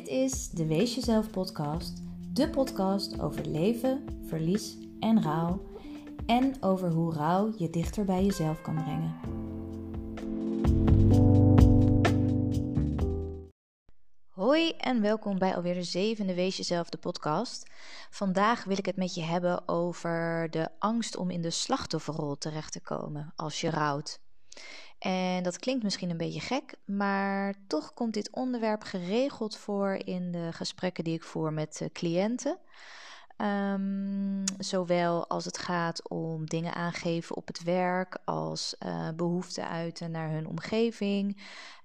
Dit is de Wees Jezelf podcast, de podcast over leven, verlies en rouw en over hoe rouw je dichter bij jezelf kan brengen. Hoi en welkom bij alweer de zevende Wees Jezelf de podcast. Vandaag wil ik het met je hebben over de angst om in de slachtofferrol terecht te komen als je rouwt. En dat klinkt misschien een beetje gek, maar toch komt dit onderwerp geregeld voor in de gesprekken die ik voer met cliënten. Um, zowel als het gaat om dingen aangeven op het werk, als uh, behoeften uiten naar hun omgeving.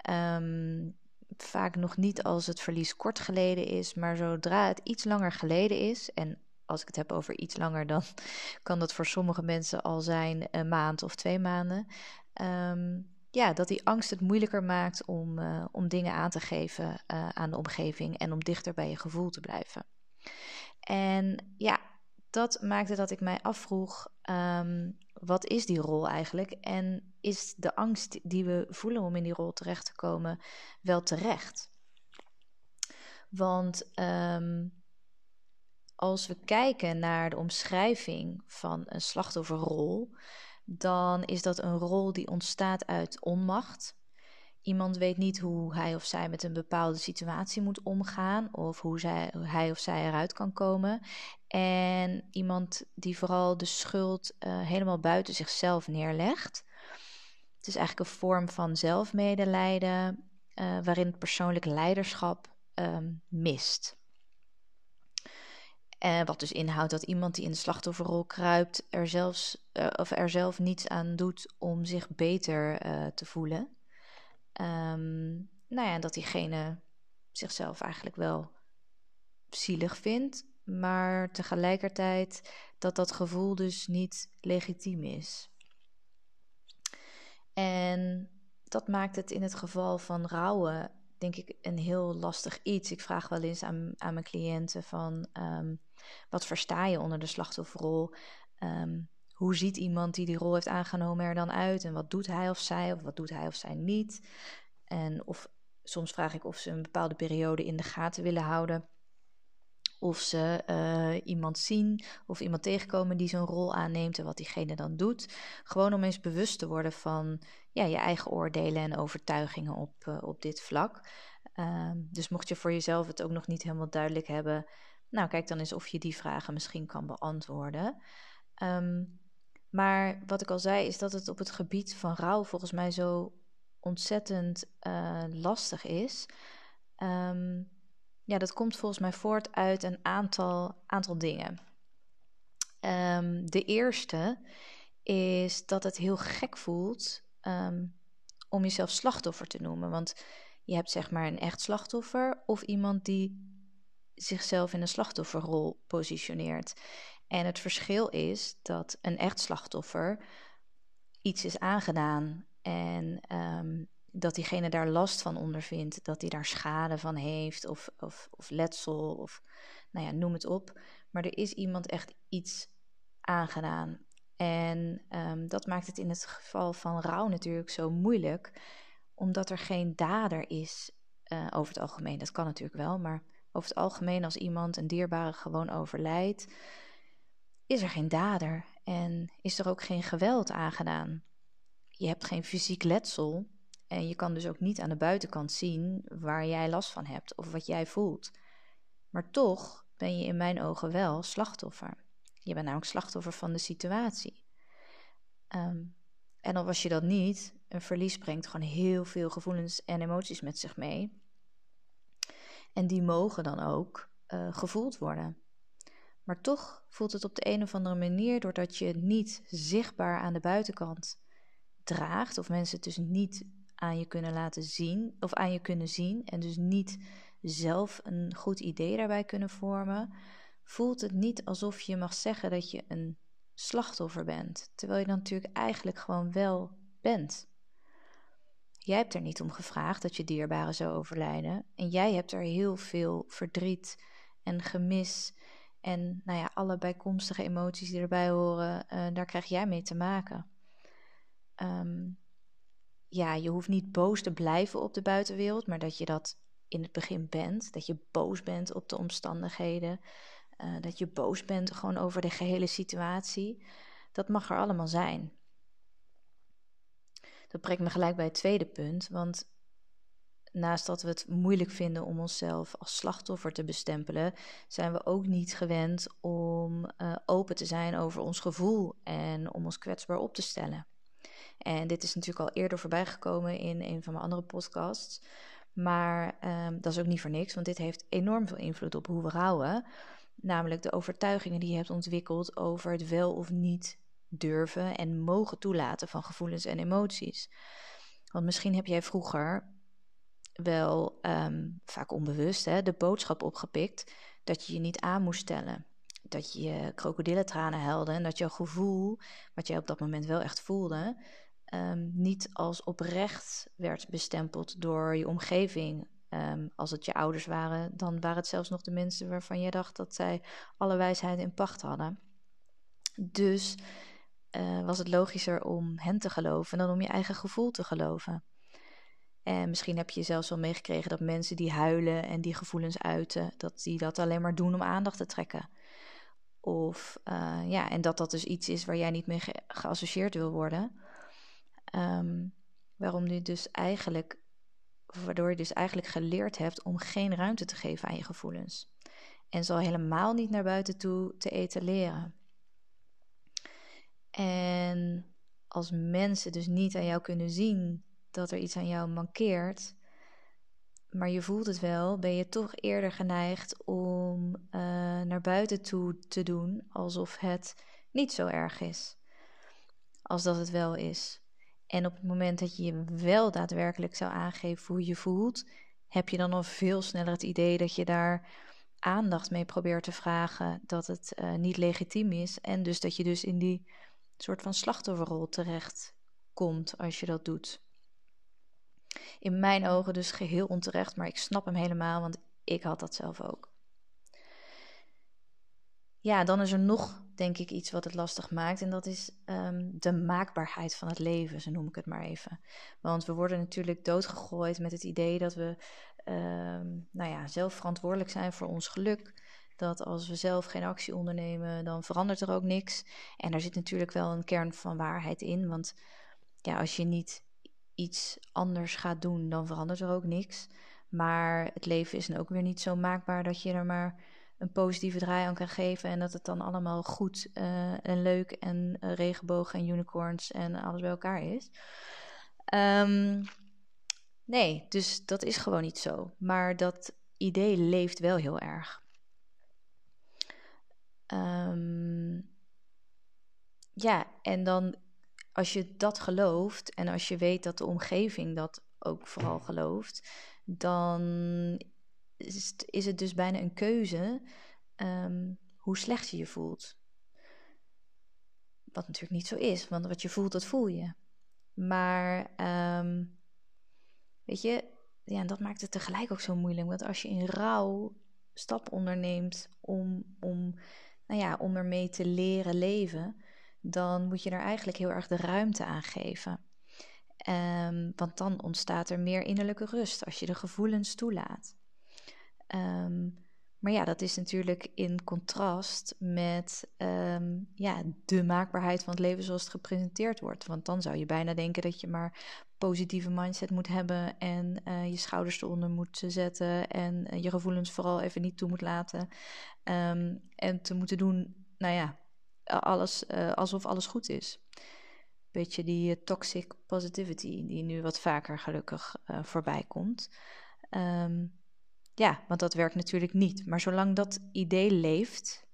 Um, vaak nog niet als het verlies kort geleden is, maar zodra het iets langer geleden is, en als ik het heb over iets langer, dan kan dat voor sommige mensen al zijn een maand of twee maanden. Um, ja, dat die angst het moeilijker maakt om, uh, om dingen aan te geven uh, aan de omgeving en om dichter bij je gevoel te blijven. En ja, dat maakte dat ik mij afvroeg: um, wat is die rol eigenlijk? En is de angst die we voelen om in die rol terecht te komen wel terecht? Want um, als we kijken naar de omschrijving van een slachtofferrol, dan is dat een rol die ontstaat uit onmacht. Iemand weet niet hoe hij of zij met een bepaalde situatie moet omgaan of hoe, zij, hij of zij eruit kan komen. En iemand die vooral de schuld uh, helemaal buiten zichzelf neerlegt. Het is eigenlijk een vorm van zelfmedelijden uh, waarin het persoonlijk leiderschap um, mist. Uh, wat dus inhoudt dat iemand die in de slachtofferrol kruipt er, zelfs, uh, of er zelf niets aan doet om zich beter uh, te voelen. Um, nou ja, dat diegene zichzelf eigenlijk wel zielig vindt, maar tegelijkertijd dat dat gevoel dus niet legitiem is. En dat maakt het in het geval van rouwen, denk ik, een heel lastig iets. Ik vraag wel eens aan, aan mijn cliënten van, um, wat versta je onder de slachtofferrol? Um, hoe ziet iemand die die rol heeft aangenomen er dan uit? En wat doet hij of zij? Of wat doet hij of zij niet? En of soms vraag ik of ze een bepaalde periode in de gaten willen houden. Of ze uh, iemand zien of iemand tegenkomen die zo'n rol aanneemt en wat diegene dan doet. Gewoon om eens bewust te worden van ja, je eigen oordelen en overtuigingen op, uh, op dit vlak. Uh, dus mocht je voor jezelf het ook nog niet helemaal duidelijk hebben, nou, kijk dan eens of je die vragen misschien kan beantwoorden. Um, maar wat ik al zei, is dat het op het gebied van rouw volgens mij zo ontzettend uh, lastig is. Um, ja, dat komt volgens mij voort uit een aantal, aantal dingen. Um, de eerste is dat het heel gek voelt um, om jezelf slachtoffer te noemen. Want je hebt zeg maar een echt slachtoffer of iemand die zichzelf in een slachtofferrol positioneert. En het verschil is dat een echt slachtoffer iets is aangedaan en um, dat diegene daar last van ondervindt, dat hij daar schade van heeft of, of, of letsel of nou ja, noem het op. Maar er is iemand echt iets aangedaan. En um, dat maakt het in het geval van rouw natuurlijk zo moeilijk, omdat er geen dader is uh, over het algemeen. Dat kan natuurlijk wel, maar over het algemeen, als iemand een dierbare gewoon overlijdt, is er geen dader en is er ook geen geweld aangedaan. Je hebt geen fysiek letsel en je kan dus ook niet aan de buitenkant zien waar jij last van hebt of wat jij voelt. Maar toch ben je in mijn ogen wel slachtoffer. Je bent namelijk slachtoffer van de situatie. Um, en al was je dat niet, een verlies brengt gewoon heel veel gevoelens en emoties met zich mee. En die mogen dan ook uh, gevoeld worden. Maar toch voelt het op de een of andere manier, doordat je het niet zichtbaar aan de buitenkant draagt, of mensen het dus niet aan je kunnen laten zien, of aan je kunnen zien, en dus niet zelf een goed idee daarbij kunnen vormen, voelt het niet alsof je mag zeggen dat je een slachtoffer bent, terwijl je dan natuurlijk eigenlijk gewoon wel bent. Jij hebt er niet om gevraagd dat je dierbare zou overlijden. En jij hebt er heel veel verdriet en gemis en nou ja, alle bijkomstige emoties die erbij horen, uh, daar krijg jij mee te maken. Um, ja, je hoeft niet boos te blijven op de buitenwereld, maar dat je dat in het begin bent. Dat je boos bent op de omstandigheden. Uh, dat je boos bent gewoon over de gehele situatie. Dat mag er allemaal zijn. Dat brengt me gelijk bij het tweede punt. Want naast dat we het moeilijk vinden om onszelf als slachtoffer te bestempelen, zijn we ook niet gewend om uh, open te zijn over ons gevoel en om ons kwetsbaar op te stellen. En dit is natuurlijk al eerder voorbijgekomen in een van mijn andere podcasts. Maar um, dat is ook niet voor niks, want dit heeft enorm veel invloed op hoe we rouwen. Namelijk de overtuigingen die je hebt ontwikkeld over het wel of niet durven en mogen toelaten van gevoelens en emoties. Want misschien heb jij vroeger wel, um, vaak onbewust, hè, de boodschap opgepikt dat je je niet aan moest stellen. Dat je krokodillentranen huilde en dat jouw gevoel, wat jij op dat moment wel echt voelde, um, niet als oprecht werd bestempeld door je omgeving. Um, als het je ouders waren, dan waren het zelfs nog de mensen waarvan je dacht dat zij alle wijsheid in pacht hadden. Dus uh, was het logischer om hen te geloven dan om je eigen gevoel te geloven. En misschien heb je zelfs wel meegekregen dat mensen die huilen en die gevoelens uiten, dat die dat alleen maar doen om aandacht te trekken. Of uh, ja, en dat dat dus iets is waar jij niet mee ge geassocieerd wil worden. Um, waarom je dus eigenlijk, waardoor je dus eigenlijk geleerd hebt om geen ruimte te geven aan je gevoelens. En zal helemaal niet naar buiten toe te etaleren. En als mensen dus niet aan jou kunnen zien dat er iets aan jou mankeert, maar je voelt het wel, ben je toch eerder geneigd om uh, naar buiten toe te doen alsof het niet zo erg is als dat het wel is. En op het moment dat je wel daadwerkelijk zou aangeven hoe je voelt, heb je dan al veel sneller het idee dat je daar aandacht mee probeert te vragen, dat het uh, niet legitiem is. En dus dat je dus in die soort van slachtofferrol terecht komt als je dat doet. In mijn ogen dus geheel onterecht, maar ik snap hem helemaal, want ik had dat zelf ook. Ja, dan is er nog, denk ik, iets wat het lastig maakt. En dat is um, de maakbaarheid van het leven, zo noem ik het maar even. Want we worden natuurlijk doodgegooid met het idee dat we um, nou ja, zelf verantwoordelijk zijn voor ons geluk. Dat als we zelf geen actie ondernemen, dan verandert er ook niks. En daar zit natuurlijk wel een kern van waarheid in. Want ja, als je niet iets anders gaat doen, dan verandert er ook niks. Maar het leven is dan ook weer niet zo maakbaar dat je er maar een positieve draai aan kan geven. En dat het dan allemaal goed uh, en leuk en uh, regenbogen en unicorns en alles bij elkaar is. Um, nee, dus dat is gewoon niet zo. Maar dat idee leeft wel heel erg. Um, ja, en dan als je dat gelooft en als je weet dat de omgeving dat ook vooral gelooft, dan is het, is het dus bijna een keuze um, hoe slecht je je voelt. Wat natuurlijk niet zo is, want wat je voelt, dat voel je. Maar um, weet je, ja, dat maakt het tegelijk ook zo moeilijk. Want als je in rouw stappen onderneemt om, om, nou ja, om ermee te leren leven, dan moet je er eigenlijk heel erg de ruimte aan geven. Um, want dan ontstaat er meer innerlijke rust als je de gevoelens toelaat. Um, maar ja, dat is natuurlijk in contrast met um, ja, de maakbaarheid van het leven zoals het gepresenteerd wordt. Want dan zou je bijna denken dat je maar positieve mindset moet hebben en uh, je schouders eronder moet zetten en uh, je gevoelens vooral even niet toe moet laten. Um, en te moeten doen, nou ja, alles, uh, alsof alles goed is. Beetje die toxic positivity die nu wat vaker gelukkig voorbij komt. Ja, want dat werkt natuurlijk niet. Maar zolang dat idee leeft,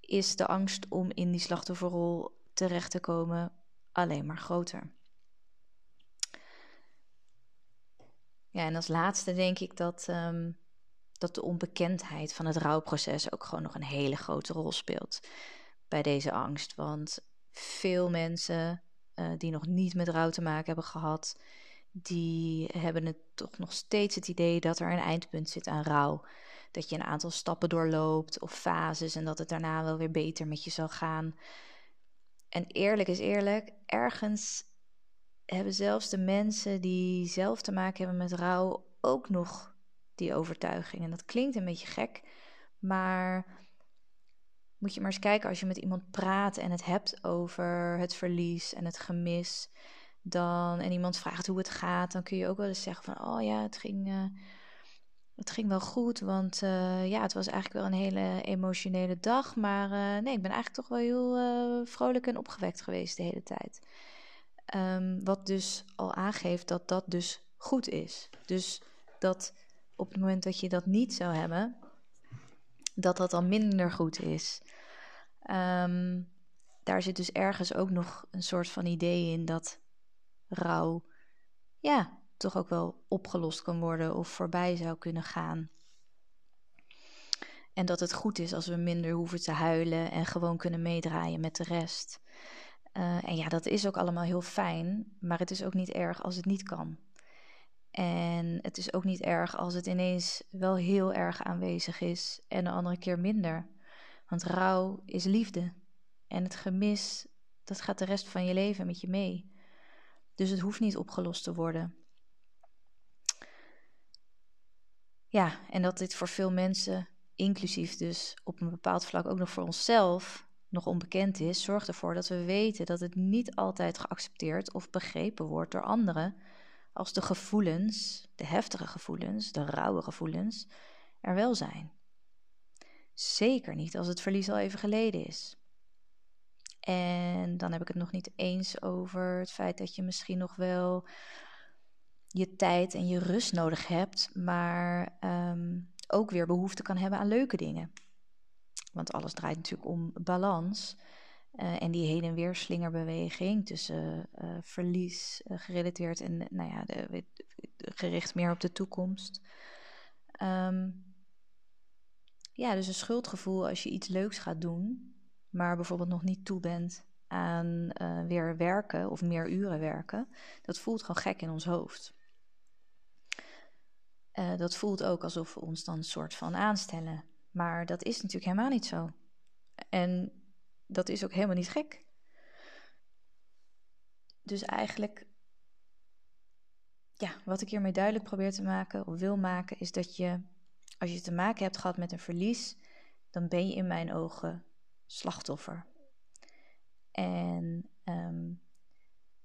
is de angst om in die slachtofferrol terecht te komen alleen maar groter. Ja, en als laatste denk ik dat, um, dat de onbekendheid van het rouwproces ook gewoon nog een hele grote rol speelt bij deze angst. Want veel mensen uh, die nog niet met rouw te maken hebben gehad, die hebben het toch nog steeds het idee dat er een eindpunt zit aan rouw. Dat je een aantal stappen doorloopt of fases en dat het daarna wel weer beter met je zal gaan. En eerlijk is eerlijk, ergens hebben zelfs de mensen die zelf te maken hebben met rouw ook nog die overtuiging. En dat klinkt een beetje gek, maar moet je maar eens kijken als je met iemand praat en het hebt over het verlies en het gemis. Dan, en iemand vraagt hoe het gaat, dan kun je ook wel eens zeggen van, oh ja, het ging, uh, het ging wel goed, want uh, ja, het was eigenlijk wel een hele emotionele dag. Maar uh, nee, ik ben eigenlijk toch wel heel vrolijk en opgewekt geweest de hele tijd. Um, wat dus al aangeeft dat dat dus goed is. Dus dat op het moment dat je dat niet zou hebben, dat dat dan minder goed is. Um, daar zit dus ergens ook nog een soort van idee in dat rouw, ja, toch ook wel opgelost kan worden of voorbij zou kunnen gaan. En dat het goed is als we minder hoeven te huilen en gewoon kunnen meedraaien met de rest. Uh, en ja, dat is ook allemaal heel fijn, maar het is ook niet erg als het niet kan. En het is ook niet erg als het ineens wel heel erg aanwezig is en de andere keer minder. Want rouw is liefde. En het gemis, dat gaat de rest van je leven met je mee. Dus het hoeft niet opgelost te worden. Ja, en dat dit voor veel mensen, inclusief dus op een bepaald vlak ook nog voor onszelf, nog onbekend is, zorgt ervoor dat we weten dat het niet altijd geaccepteerd of begrepen wordt door anderen als de gevoelens, de heftige gevoelens, de rauwe gevoelens, er wel zijn. Zeker niet als het verlies al even geleden is. En dan heb ik het nog niet eens over het feit dat je misschien nog wel je tijd en je rust nodig hebt, maar um, ook weer behoefte kan hebben aan leuke dingen. Want alles draait natuurlijk om balans. Uh, en die heen en weer slingerbeweging tussen uh, verlies uh, gerelateerd en nou ja, de, gericht meer op de toekomst. Um, ja, dus een schuldgevoel als je iets leuks gaat doen, maar bijvoorbeeld nog niet toe bent aan weer werken of meer uren werken, dat voelt gewoon gek in ons hoofd. dat voelt ook alsof we ons dan soort van aanstellen. Maar dat is natuurlijk helemaal niet zo. En dat is ook helemaal niet gek. Dus eigenlijk, ja, wat ik hiermee duidelijk probeer te maken of wil maken, is dat je, als je te maken hebt gehad met een verlies, dan ben je in mijn ogen slachtoffer. En um,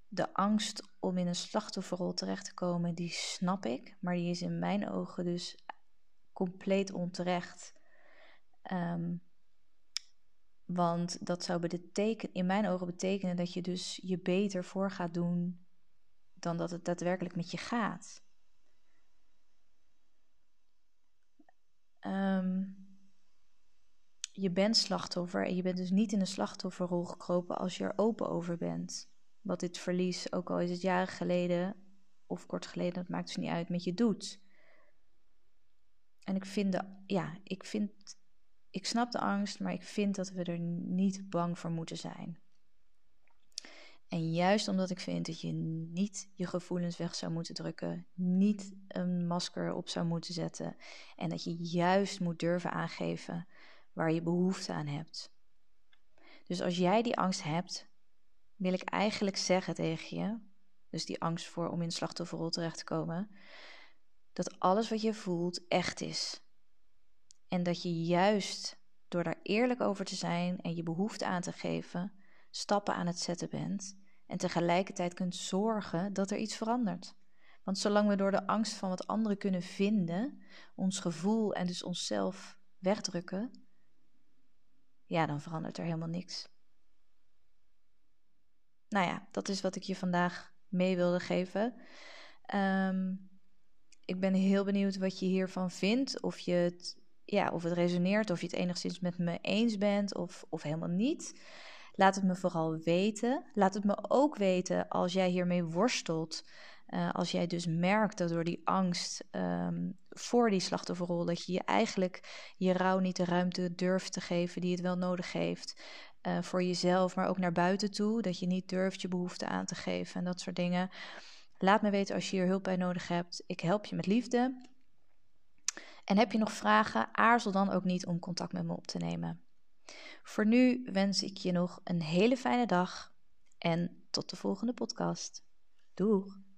de angst om in een slachtofferrol terecht te komen, die snap ik, maar die is in mijn ogen dus compleet onterecht. Um, want dat zou betekenen, in mijn ogen betekenen dat je dus je beter voor gaat doen dan dat het daadwerkelijk met je gaat. Um, je bent slachtoffer en je bent dus niet in een slachtofferrol gekropen als je er open over bent. Wat dit verlies, ook al is het jaren geleden of kort geleden, dat maakt dus niet uit, met je doet. En ik vind, de, ja, ik vind ik snap de angst, maar ik vind dat we er niet bang voor moeten zijn. En juist omdat ik vind dat je niet je gevoelens weg zou moeten drukken, niet een masker op zou moeten zetten en dat je juist moet durven aangeven waar je behoefte aan hebt. Dus als jij die angst hebt, wil ik eigenlijk zeggen tegen je, dus die angst voor om in de slachtofferrol terecht te komen, dat alles wat je voelt echt is. En dat je juist door daar eerlijk over te zijn en je behoefte aan te geven, stappen aan het zetten bent en tegelijkertijd kunt zorgen dat er iets verandert. Want zolang we door de angst van wat anderen kunnen vinden, ons gevoel en dus onszelf wegdrukken, ja, dan verandert er helemaal niks. Nou ja, dat is wat ik je vandaag mee wilde geven. Um, ik ben heel benieuwd wat je hiervan vindt. Of je het ja, of het resoneert, of je het enigszins met me eens bent of, of helemaal niet. Laat het me vooral weten. Laat het me ook weten als jij hiermee worstelt. Uh, als jij dus merkt dat door die angst um, voor die slachtofferrol, dat je je eigenlijk je rouw niet de ruimte durft te geven die het wel nodig heeft. Uh, voor jezelf, maar ook naar buiten toe. Dat je niet durft je behoefte aan te geven en dat soort dingen. Laat me weten als je hier hulp bij nodig hebt. Ik help je met liefde. En heb je nog vragen, aarzel dan ook niet om contact met me op te nemen. Voor nu wens ik je nog een hele fijne dag en tot de volgende podcast. Doeg!